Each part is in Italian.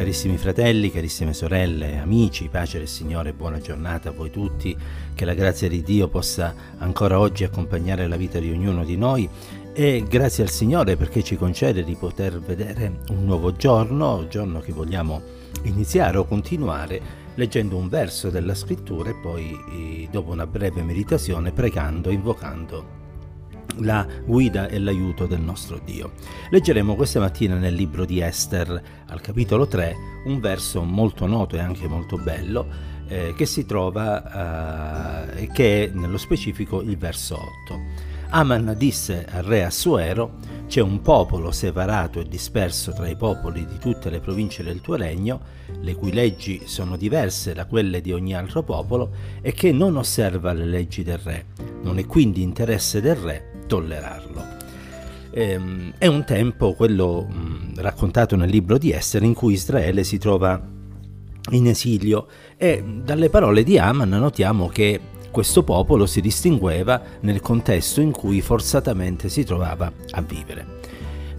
Carissimi fratelli, carissime sorelle, amici, pace del Signore, buona giornata a voi tutti, che la grazia di Dio possa ancora oggi accompagnare la vita di ognuno di noi. E grazie al Signore perché ci concede di poter vedere un nuovo giorno, giorno che vogliamo iniziare o continuare leggendo un verso della scrittura e poi eh, dopo una breve meditazione pregando, invocando la guida e l'aiuto del nostro Dio. Leggeremo questa mattina nel libro di Esther, al capitolo 3, un verso molto noto e anche molto bello, eh, che si trova, eh, che è nello specifico il verso 8. Aman disse al re Assuero, c'è un popolo separato e disperso tra i popoli di tutte le province del tuo regno, le cui leggi sono diverse da quelle di ogni altro popolo, e che non osserva le leggi del re. Non è quindi interesse del re tollerarlo. Ehm, è un tempo, quello raccontato nel libro di Esther, in cui Israele si trova in esilio e dalle parole di Aman notiamo che questo popolo si distingueva nel contesto in cui forzatamente si trovava a vivere.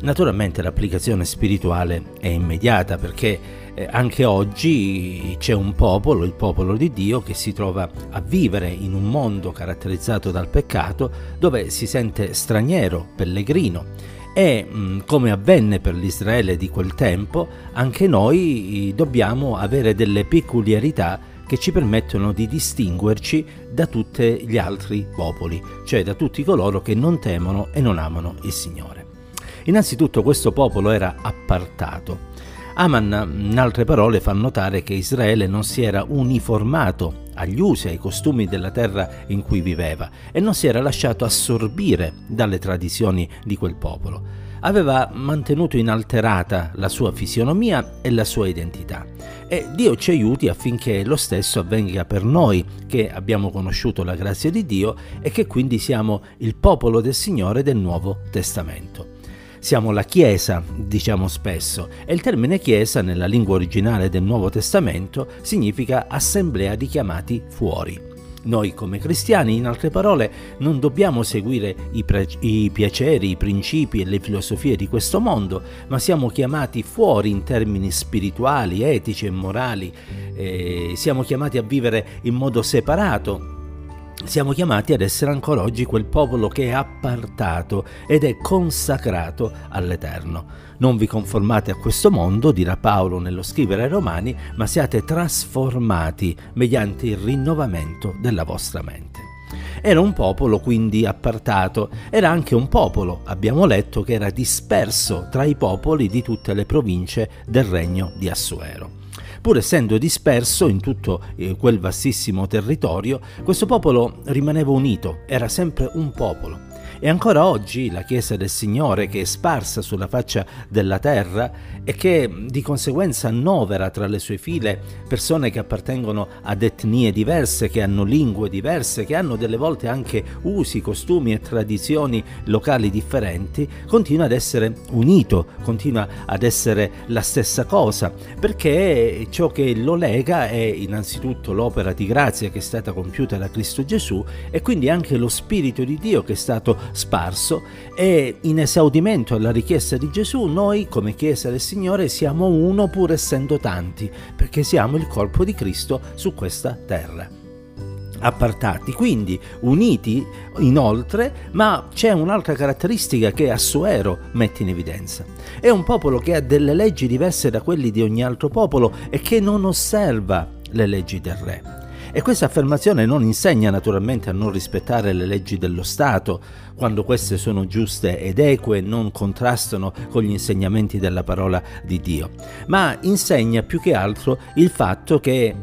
Naturalmente l'applicazione spirituale è immediata perché eh, anche oggi c'è un popolo, il popolo di Dio, che si trova a vivere in un mondo caratterizzato dal peccato dove si sente straniero, pellegrino. E mm, come avvenne per l'Israele di quel tempo, anche noi dobbiamo avere delle peculiarità che ci permettono di distinguerci da tutti gli altri popoli, cioè da tutti coloro che non temono e non amano il Signore. Innanzitutto questo popolo era appartato. Aman, in altre parole, fa notare che Israele non si era uniformato agli usi e ai costumi della terra in cui viveva e non si era lasciato assorbire dalle tradizioni di quel popolo. Aveva mantenuto inalterata la sua fisionomia e la sua identità. E Dio ci aiuti affinché lo stesso avvenga per noi che abbiamo conosciuto la grazia di Dio e che quindi siamo il popolo del Signore del Nuovo Testamento. Siamo la Chiesa, diciamo spesso, e il termine Chiesa nella lingua originale del Nuovo Testamento significa assemblea di chiamati fuori. Noi come cristiani, in altre parole, non dobbiamo seguire i, pre- i, piaceri, i principi e le filosofie di questo mondo, ma siamo chiamati fuori in termini spirituali, etici e morali. Eh, siamo chiamati a vivere in modo separato siamo chiamati ad essere ancora oggi quel popolo che è appartato ed è consacrato all'Eterno. Non vi conformate a questo mondo, dirà Paolo nello scrivere ai Romani, ma siate trasformati mediante il rinnovamento della vostra mente. Era un popolo quindi appartato, era anche un popolo, abbiamo letto, che era disperso tra i popoli di tutte le province del regno di Assuero. Pur essendo disperso in tutto eh, quel vastissimo territorio, questo popolo rimaneva unito, era sempre un popolo. E ancora oggi la Chiesa del Signore, che è sparsa sulla faccia della terra e che di conseguenza annovera tra le sue file persone che appartengono ad etnie diverse, che hanno lingue diverse, che hanno delle volte anche usi, costumi e tradizioni locali differenti, continua ad essere unito, continua ad essere la stessa cosa, perché ciò che lo lega è innanzitutto l'opera di grazia che è stata compiuta da Cristo Gesù e quindi anche lo Spirito di Dio che è stato sparso e in esaudimento alla richiesta di Gesù noi come Chiesa del Signore siamo uno pur essendo tanti, perché siamo il corpo di Cristo su questa terra appartati, quindi uniti inoltre, ma c'è un'altra caratteristica che Assuero mette in evidenza. È un popolo che ha delle leggi diverse da quelli di ogni altro popolo e che non osserva le leggi del re. E questa affermazione non insegna naturalmente a non rispettare le leggi dello Stato, quando queste sono giuste ed eque e non contrastano con gli insegnamenti della parola di Dio, ma insegna più che altro il fatto che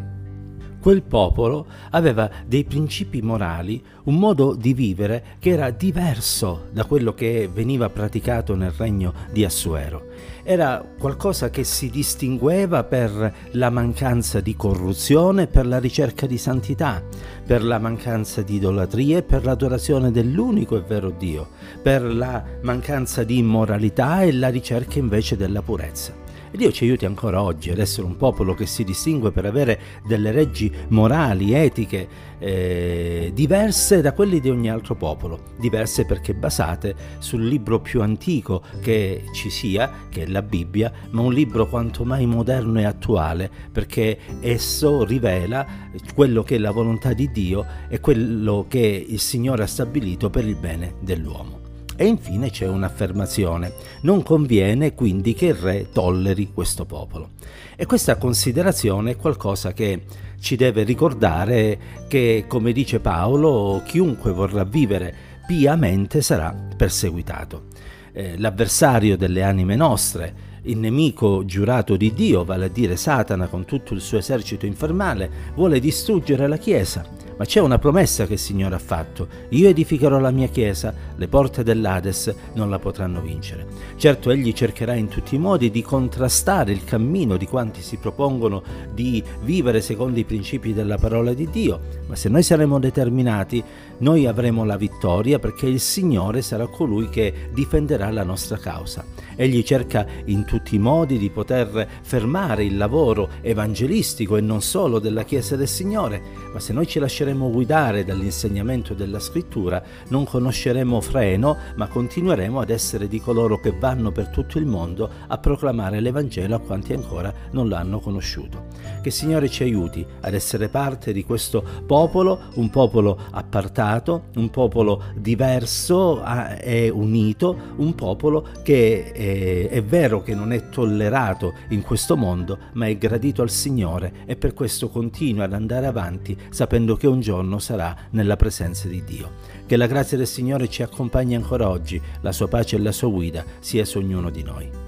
quel popolo aveva dei principi morali, un modo di vivere che era diverso da quello che veniva praticato nel regno di Assuero. Era qualcosa che si distingueva per la mancanza di corruzione, per la ricerca di santità, per la mancanza di idolatrie, per l'adorazione dell'unico e vero Dio, per la mancanza di immoralità e la ricerca invece della purezza. E Dio ci aiuti ancora oggi ad essere un popolo che si distingue per avere delle leggi morali, etiche eh, diverse da quelle di ogni altro popolo, diverse perché basate sul libro più antico che ci sia, che è la Bibbia, ma un libro quanto mai moderno e attuale perché esso rivela quello che è la volontà di Dio e quello che il Signore ha stabilito per il bene dell'uomo. E infine c'è un'affermazione. Non conviene quindi che il re tolleri questo popolo. E questa considerazione è qualcosa che ci deve ricordare che, come dice Paolo, chiunque vorrà vivere piamente sarà perseguitato. Eh, l'avversario delle anime nostre, il nemico giurato di Dio, vale a dire Satana con tutto il suo esercito infernale, vuole distruggere la Chiesa ma c'è una promessa che il Signore ha fatto. Io edificherò la mia chiesa, le porte dell'Ades non la potranno vincere. Certo, egli cercherà in tutti i modi di contrastare il cammino di quanti si propongono di vivere secondo i principi della parola di Dio, ma se noi saremo determinati, noi avremo la vittoria perché il Signore sarà colui che difenderà la nostra causa. Egli cerca in tutti i modi di poter fermare il lavoro evangelistico e non solo della Chiesa del Signore, ma se noi ci lasceremo guidare dall'insegnamento della Scrittura, non conosceremo freno, ma continueremo ad essere di coloro che vanno per tutto il mondo a proclamare l'Evangelo a quanti ancora non l'hanno conosciuto. Che il Signore ci aiuti ad essere parte di questo popolo, un popolo appartato, un popolo diverso e unito, un popolo che è è, è vero che non è tollerato in questo mondo, ma è gradito al Signore e per questo continua ad andare avanti sapendo che un giorno sarà nella presenza di Dio. Che la grazia del Signore ci accompagni ancora oggi, la sua pace e la sua guida sia su ognuno di noi.